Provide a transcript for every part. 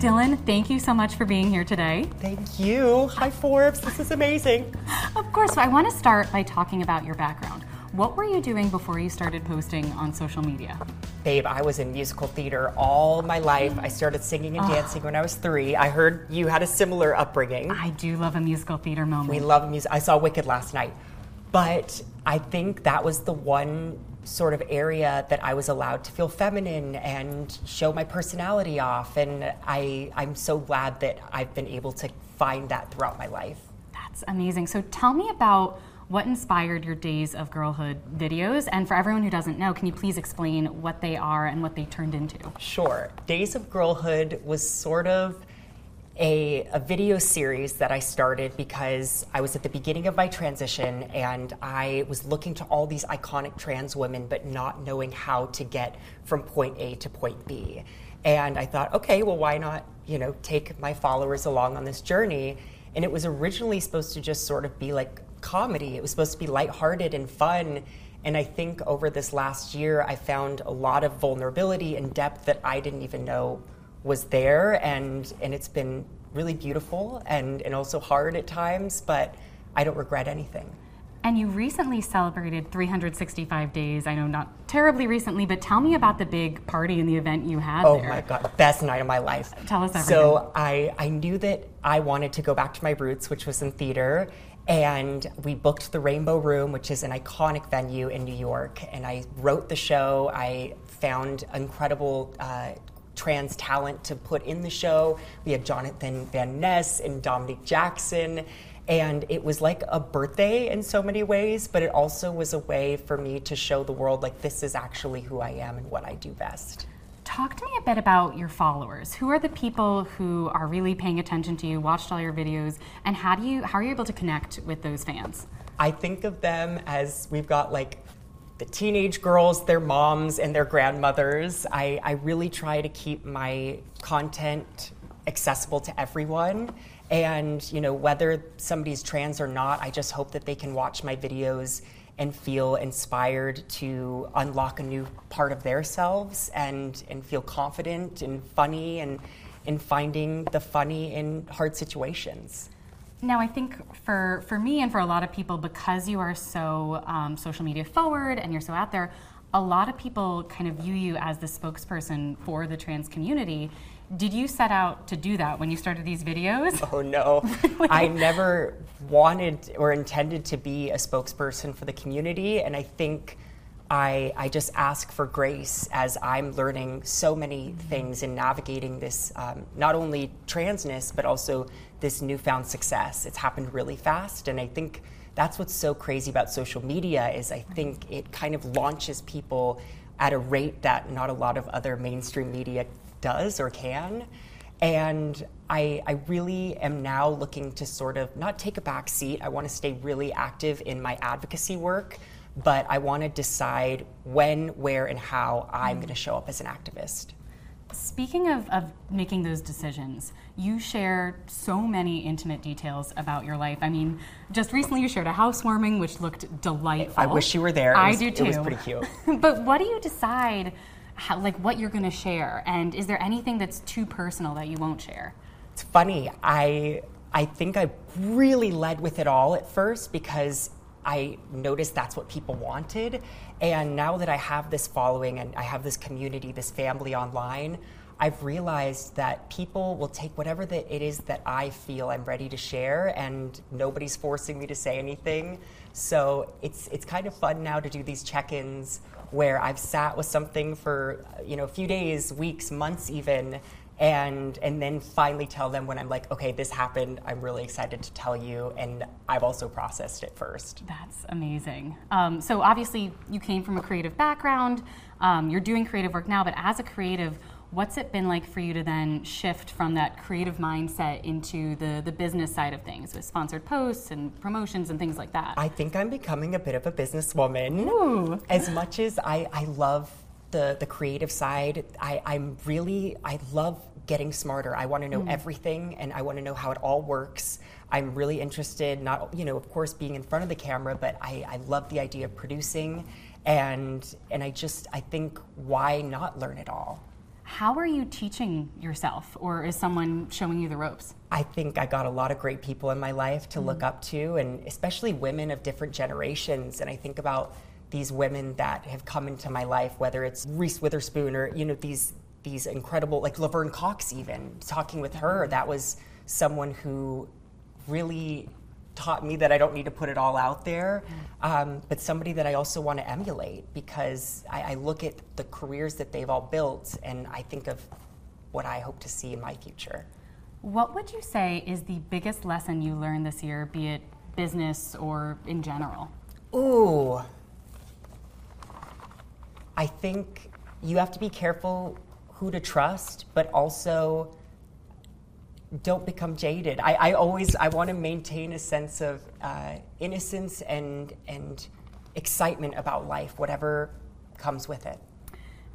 Dylan, thank you so much for being here today. Thank you. Hi, Forbes. This is amazing. Of course, so I want to start by talking about your background. What were you doing before you started posting on social media? Babe, I was in musical theater all my life. I started singing and ah. dancing when I was three. I heard you had a similar upbringing. I do love a musical theater moment. We love music. I saw Wicked last night. But I think that was the one sort of area that I was allowed to feel feminine and show my personality off. And I, I'm so glad that I've been able to find that throughout my life. That's amazing. So tell me about what inspired your Days of Girlhood videos. And for everyone who doesn't know, can you please explain what they are and what they turned into? Sure. Days of Girlhood was sort of a, a, video series that I started because I was at the beginning of my transition and I was looking to all these iconic trans women, but not knowing how to get from point A to point B. And I thought, okay, well, why not, you know, take my followers along on this journey? And it was originally supposed to just sort of be like comedy. It was supposed to be lighthearted and fun. And I think over this last year, I found a lot of vulnerability and depth that I didn't even know was there and and it's been really beautiful and and also hard at times but I don't regret anything. And you recently celebrated 365 days. I know not terribly recently, but tell me about the big party and the event you had oh there. my god, best night of my life. Tell us everything. So I I knew that I wanted to go back to my roots, which was in theater, and we booked the Rainbow Room, which is an iconic venue in New York. And I wrote the show. I found incredible uh, trans talent to put in the show. We had Jonathan Van Ness and Dominique Jackson. And it was like a birthday in so many ways, but it also was a way for me to show the world like this is actually who I am and what I do best. Talk to me a bit about your followers. Who are the people who are really paying attention to you, watched all your videos, and how do you how are you able to connect with those fans? I think of them as we've got like the teenage girls, their moms, and their grandmothers. I, I really try to keep my content accessible to everyone. And, you know, whether somebody's trans or not, I just hope that they can watch my videos and feel inspired to unlock a new part of their selves and, and feel confident and funny and in finding the funny in hard situations. Now, I think for, for me and for a lot of people, because you are so um, social media forward and you're so out there, a lot of people kind of view you as the spokesperson for the trans community. Did you set out to do that when you started these videos? Oh no. I never wanted or intended to be a spokesperson for the community and I think I, I just ask for grace as I'm learning so many things in navigating this, um, not only transness, but also this newfound success. It's happened really fast, and I think that's what's so crazy about social media is I think it kind of launches people at a rate that not a lot of other mainstream media does or can. And I, I, really am now looking to sort of not take a back seat. I want to stay really active in my advocacy work but I want to decide when, where, and how I'm going to show up as an activist. Speaking of, of making those decisions, you share so many intimate details about your life. I mean, just recently you shared a housewarming, which looked delightful. I wish you were there. I was, do too. It was pretty cute. but what do you decide, how, like what you're going to share, and is there anything that's too personal that you won't share? It's funny. I I think I really led with it all at first because I noticed that's what people wanted. And now that I have this following and I have this community, this family online, I've realized that people will take whatever it is that I feel I'm ready to share, and nobody's forcing me to say anything. So it's it's kind of fun now to do these check-ins where I've sat with something for you know a few days, weeks, months, even, and and then finally tell them when I'm like, okay, this happened. I'm really excited to tell you, and I've also processed it first. That's amazing. Um, so obviously, you came from a creative background. Um, you're doing creative work now, but as a creative, what's it been like for you to then shift from that creative mindset into the the business side of things with sponsored posts and promotions and things like that? I think I'm becoming a bit of a businesswoman. Ooh. As much as I, I love the, the creative side, I, I'm really, I love getting smarter. I want to know hmm. everything and I want to know how it all works. I'm really interested, not, you know, of course, being in front of the camera, but I, I love the idea of producing. And, and I just, I think, why not learn it all? How are you teaching yourself, or is someone showing you the ropes? I think I got a lot of great people in my life to look hmm. up to, and especially women of different generations. And I think about these women that have come into my life, whether it's Reese Witherspoon or you know these these incredible like Laverne Cox. Even talking with her, that was someone who really taught me that I don't need to put it all out there, um, but somebody that I also want to emulate because I, I look at the careers that they've all built, and I think of what I hope to see in my future. What would you say is the biggest lesson you learned this year, be it business or in general? Ooh. I think you have to be careful who to trust, but also don't become jaded. I, I always I want to maintain a sense of uh, innocence and and excitement about life, whatever comes with it.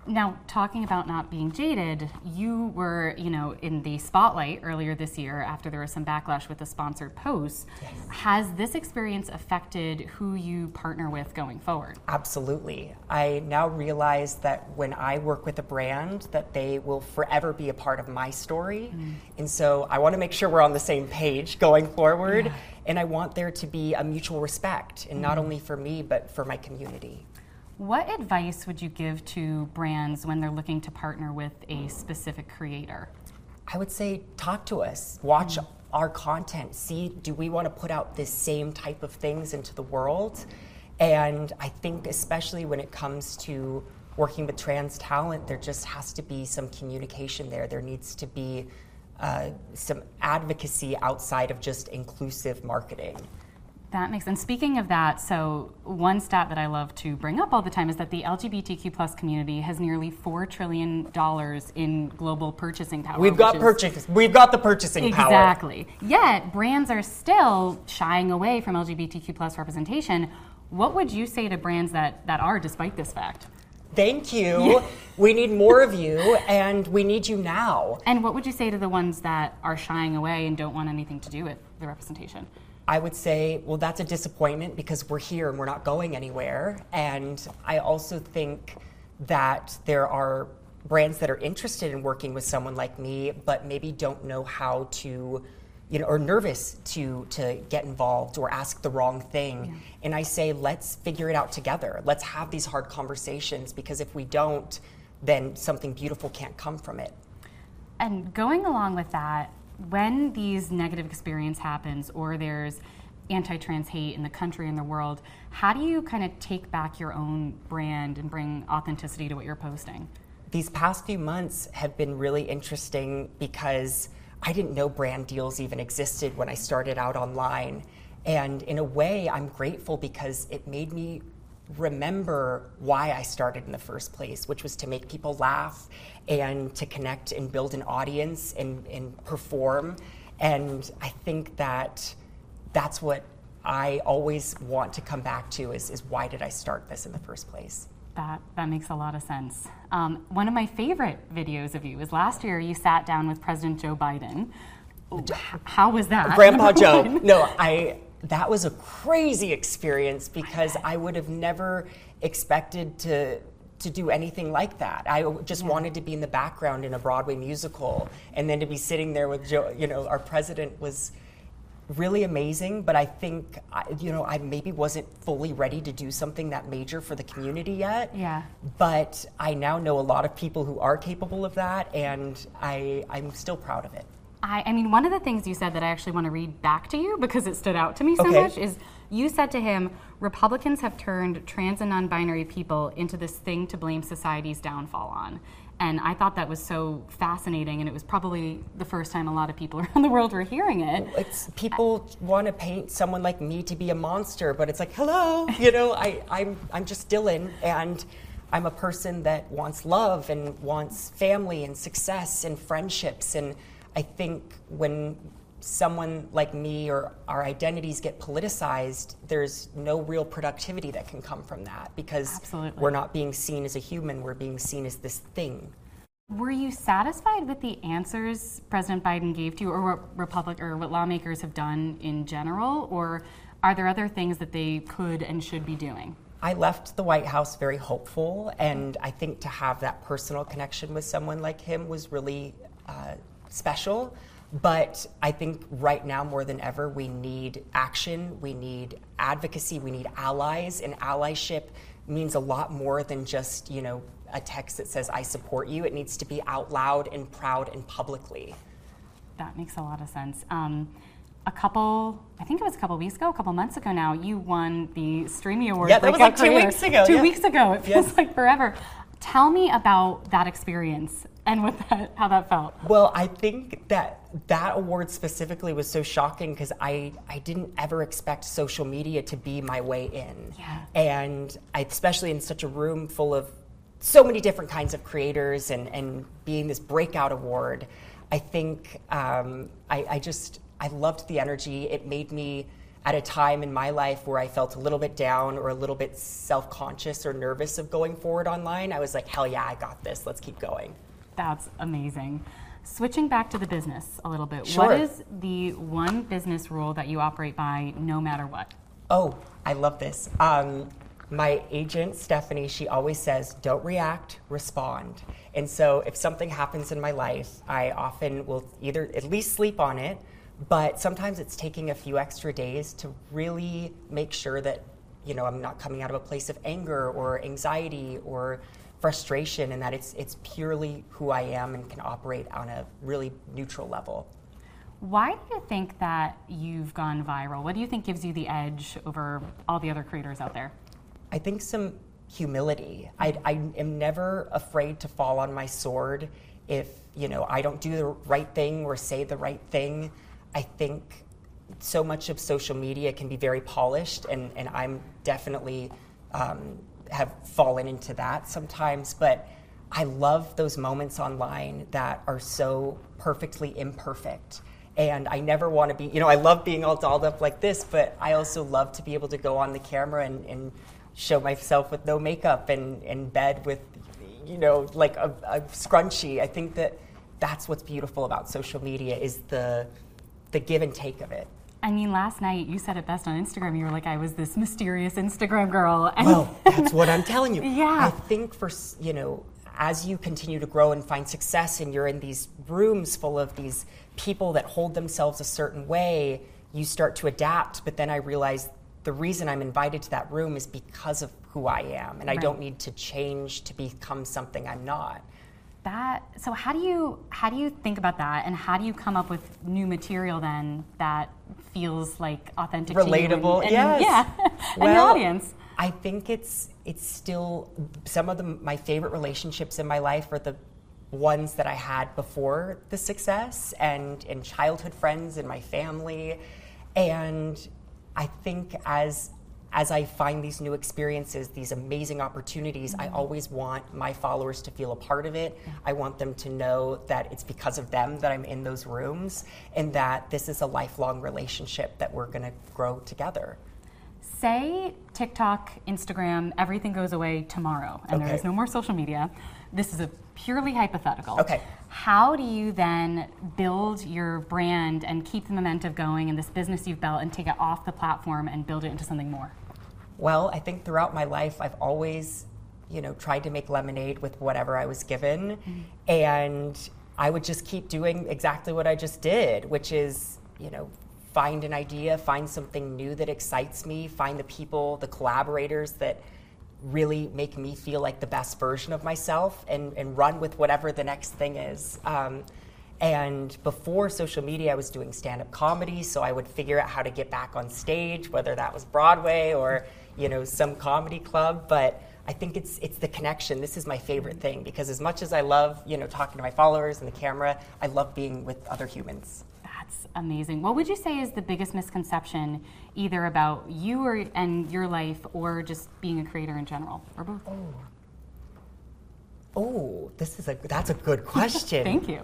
Now, talking about not being jaded, you were, you know, in the spotlight earlier this year after there was some backlash with the sponsored posts. Has this experience affected who you partner with going forward? Absolutely. I now realize that when I work with a brand that they will forever be a part of my story. Mm. And so I want to make sure we're on the same page going forward and I want there to be a mutual respect and not mm. only for me but for my community. What advice would you give to brands when they're looking to partner with a specific creator? I would say talk to us, watch our content, see do we want to put out this same type of things into the world? And I think especially when it comes to working with trans talent, there just has to be some communication there. There needs to be uh, some advocacy outside of just inclusive marketing. That makes sense. Speaking of that, so one stat that I love to bring up all the time is that the LGBTQ plus community has nearly four trillion dollars in global purchasing power. We've got purchase. We've got the purchasing power. Exactly. Yet brands are still shying away from LGBTQ plus representation. What would you say to brands that, that are, despite this fact? Thank you. We need more of you, and we need you now. And what would you say to the ones that are shying away and don't want anything to do with the representation? I would say, well, that's a disappointment because we're here and we're not going anywhere. And I also think that there are brands that are interested in working with someone like me, but maybe don't know how to, you know, or nervous to to get involved or ask the wrong thing. And I say, let's figure it out together. Let's have these hard conversations because if we don't, then something beautiful can't come from it. And going along with that, when these negative experience happens or there's anti-trans hate in the country and the world, how do you kind of take back your own brand and bring authenticity to what you're posting? These past few months have been really interesting because I didn't know brand deals even existed when I started out online. And in a way, I'm grateful because it made me remember why I started in the first place, which was to make people laugh and to connect and build an audience and, and perform. And I think that that's what I always want to come back to is, is why did I start this in the first place? That, that makes a lot of sense. Um, one of my favorite videos of you is last year you sat down with President Joe Biden. How was that? Grandpa Joe. No, I that was a crazy experience because I would have never expected to to do anything like that. I just wanted to be in the background in a Broadway musical and then to be sitting there with Joe, you know, our president was really amazing, but I think I, you know I maybe wasn't fully ready to do something that major for the community yet. Yeah. But I now know a lot of people who are capable of that, and I I'm still proud of it. I, I mean, one of the things you said that I actually want to read back to you because it stood out to me so Okay. much is you said to him, Republicans have turned trans and non binary people into this thing to blame society's downfall on. And I thought that was so fascinating, and it was probably the first time a lot of people around the world were hearing it. It's people want to paint someone like me to be a monster, but it's like, hello, you know, I, I'm I'm just Dylan, and I'm a person that wants love and wants family and success and friendships, and I think when someone like me or our identities get politicized, there's no real productivity that can come from that because Absolutely. we're not being seen as a human, we're being seen as this thing. Were you satisfied with the answers President Biden gave to you, or what Republic or what lawmakers have done in general, or are there other things that they could and should be doing? I left the White House very hopeful, and I think to have that personal connection with someone like him was really uh, special. But I think right now more than ever, we need action, we need advocacy, we need allies, and allyship means a lot more than just you know a text that says "I support you." It needs to be out loud and proud and publicly. That makes a lot of sense. Um, a couple, I think it was a couple weeks ago, a couple months ago now, you won the Streamy Award. Yeah, that was like two Career. weeks ago, Two yeah. weeks ago. It feels Yes. like forever. Tell me about that experience and what that, how that felt. Well, I think that that award specifically was so shocking because I, I didn't ever expect social media to be my way in. Yeah. And I, especially in such a room full of so many different kinds of creators and, and being this breakout award, I think um, I, I just, I loved the energy. It made me at a time in my life where I felt a little bit down or a little bit self conscious or nervous of going forward online. I was like, hell yeah, I got this. Let's keep going. That's amazing. Switching back to the business a little bit, Sure. what is the one business rule that you operate by no matter what? Oh, I love this. Um, my agent, Stephanie, she always says, don't react, respond. And so if something happens in my life, I often will either at least sleep on it, but sometimes it's taking a few extra days to really make sure that, you know, I'm not coming out of a place of anger or anxiety or frustration and that it's, it's purely who I am and can operate on a really neutral level. Why do you think that you've gone viral? What do you think gives you the edge over all the other creators out there? I think some humility. I, I am never afraid to fall on my sword if you know I don't do the right thing or say the right thing. I think so much of social media can be very polished, and, and I'm definitely um, have fallen into that sometimes. But I love those moments online that are so perfectly imperfect. And I never want to be, you know, I love being all dolled up like this, but I also love to be able to go on the camera and, and show myself with no makeup and in bed with, you know, like a, a scrunchie. I think that that's what's beautiful about social media is the, the give and take of it. I mean, last night you said it best on Instagram. You were like, I was this mysterious Instagram girl. And Well, that's what I'm telling you. Yeah. I think for, you know, as you continue to grow and find success and you're in these rooms full of these people that hold themselves a certain way, you start to adapt. But then I realized the reason I'm invited to that room is because of who I am. And I don't need to change to become something I'm not. That so how do you how do you think about that and how do you come up with new material then that feels like authentic you and- relatable. and, yes. yeah and the audience I think it's it's still some of the my favorite relationships in my life are the ones that I had before the success and and childhood friends and my family, and I think as as I find these new experiences, these amazing opportunities, I mm-hmm. always want my followers to feel a part of it. I want them to know that it's because of them that I'm in those rooms and that this is a lifelong relationship that we're going to grow together. say tiktok instagram everything goes away tomorrow and there Okay. is no more social media this is a purely hypothetical Okay. how do you then build your brand and keep the momentum going in this business you've built and take it off the platform and build it into something more Well, I think throughout my life, I've always, you know, tried to make lemonade with whatever I was given. And I would just keep doing exactly what I just did, which is, you know, find an idea, find something new that excites me, find the people, the collaborators that really make me feel like the best version of myself and, and run with whatever the next thing is. Um, and before social media, I was doing stand up comedy, so I would figure out how to get back on stage, whether that was Broadway or you know some comedy club. But I think it's it's the connection. This is my favorite thing because as much as I love you know talking to my followers and the camera, I love being with other humans. That's amazing. What would you say is the biggest misconception, either about you or and your life, or just being a creator in general, or both? Oh, oh this is a that's a good question. Thank you.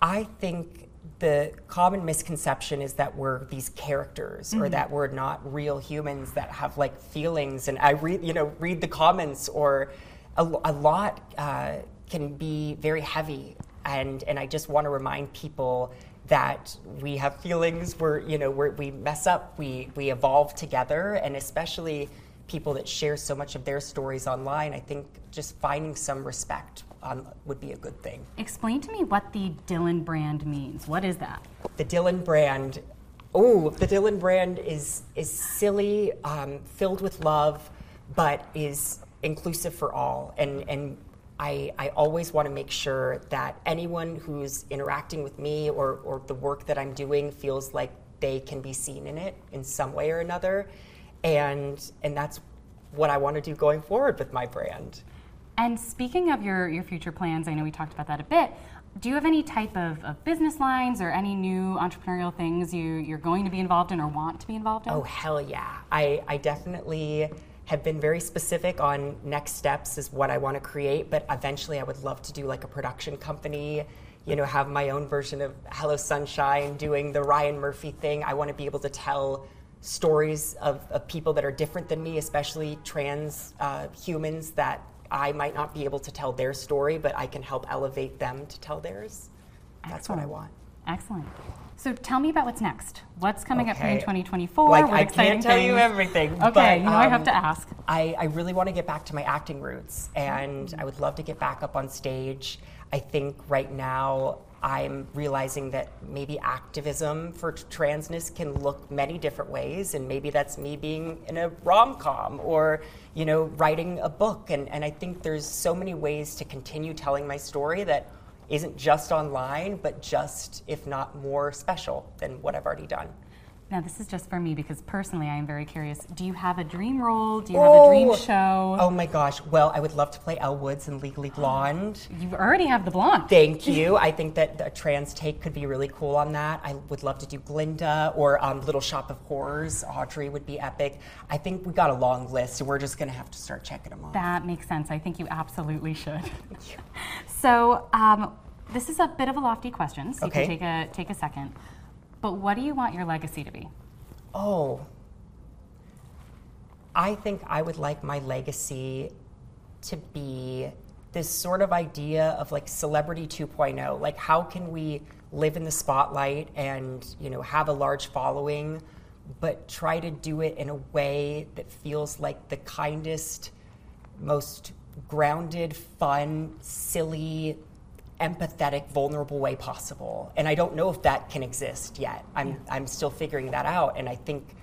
I think the common misconception is that we're these characters mm-hmm. or that we're not real humans that have like feelings. And I read, you know, read the comments or a, a lot uh, can be very heavy. And, and I just want to remind people that we have feelings, we're, you know, we're, we mess up, we, we evolve together, and especially people that share so much of their stories online, I think just finding some respect um, would be a good thing. Explain to me what the Dylan brand means. What is that? The Dylan brand. Oh, the Dylan brand is is silly, um, filled with love, but is inclusive for all. And and I, I always want to make sure that anyone who's interacting with me or, or the work that I'm doing feels like they can be seen in it in some way or another. And and that's what I want to do going forward with my brand. And speaking of your, your future plans, I know we talked about that a bit. Do you have any type of, of business lines or any new entrepreneurial things you, you're going to be involved in or want to be involved in? Oh, hell yeah. I, I definitely have been very specific on next steps is what I want to create, but eventually I would love to do like a production company, you know, have my own version of Hello Sunshine, doing the Ryan Murphy thing. I want to be able to tell stories of, of people that are different than me, especially trans uh, humans that I might not be able to tell their story, but I can help elevate them to tell theirs. That's Excellent. what I want. Excellent. So tell me about what's next. What's coming okay. up for you in 2024? Like, I can't tell things? you everything. Okay, but, you know um, I have to um, ask. I, I really want to get back to my acting roots, and I would love to get back up on stage. I think right now I'm realizing that maybe activism for transness can look many different ways, and maybe that's me being in a rom com or you know writing a book. And, and I think there's so many ways to continue telling my story that isn't just online, but just if not more special than what I've already done. Now, this is just for me because personally I am very curious. Do you have a dream role? Do you have a dream show? Oh my gosh. Well, I would love to play Elle Woods in Legally Blonde. You already have the blonde. Thank you. I think that a trans take could be really cool on that. I would love to do Glinda or um, Little Shop of Horrors. Audrey would be epic. I think we got a long list, and we're just going to have to start checking them off. That makes sense. I think you absolutely should. so, um, this is a bit of a lofty question, so okay. you can take a, take a second. But what do you want your legacy to be? Oh, I think I would like my legacy to be this sort of idea of like celebrity 2.0. Like, how can we live in the spotlight and you know have a large following, but try to do it in a way that feels like the kindest, most grounded, fun, silly, empathetic, vulnerable way possible. And I don't know if that can exist yet. I'm, yeah. I'm still figuring that out. And I think,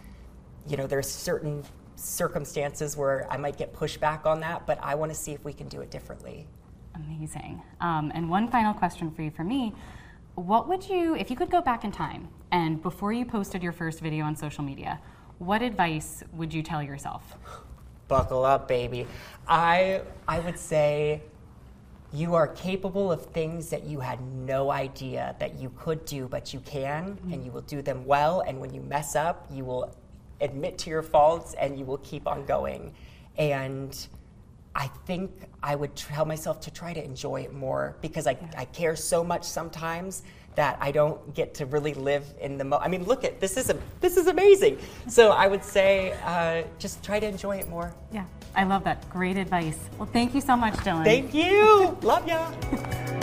you know, there's certain circumstances where I might get pushback on that, but I want to see if we can do it differently. Amazing. Um, and one final question for you for me. What would you, if you could go back in time and before you posted your first video on social media, what advice would you tell yourself? Buckle up, baby. I I would say you are capable of things that you had no idea that you could do, but you can, mm-hmm. and you will do them well. And when you mess up, you will admit to your faults and you will keep on going. And I think I would tell myself to try to enjoy it more because I, yeah. I care so much sometimes that I don't get to really live in the moment. I mean, look at this is a, this is amazing. So I would say uh, just try to enjoy it more. Yeah, I love that. Great advice. Well, thank you so much, Dylan. Thank you. love ya.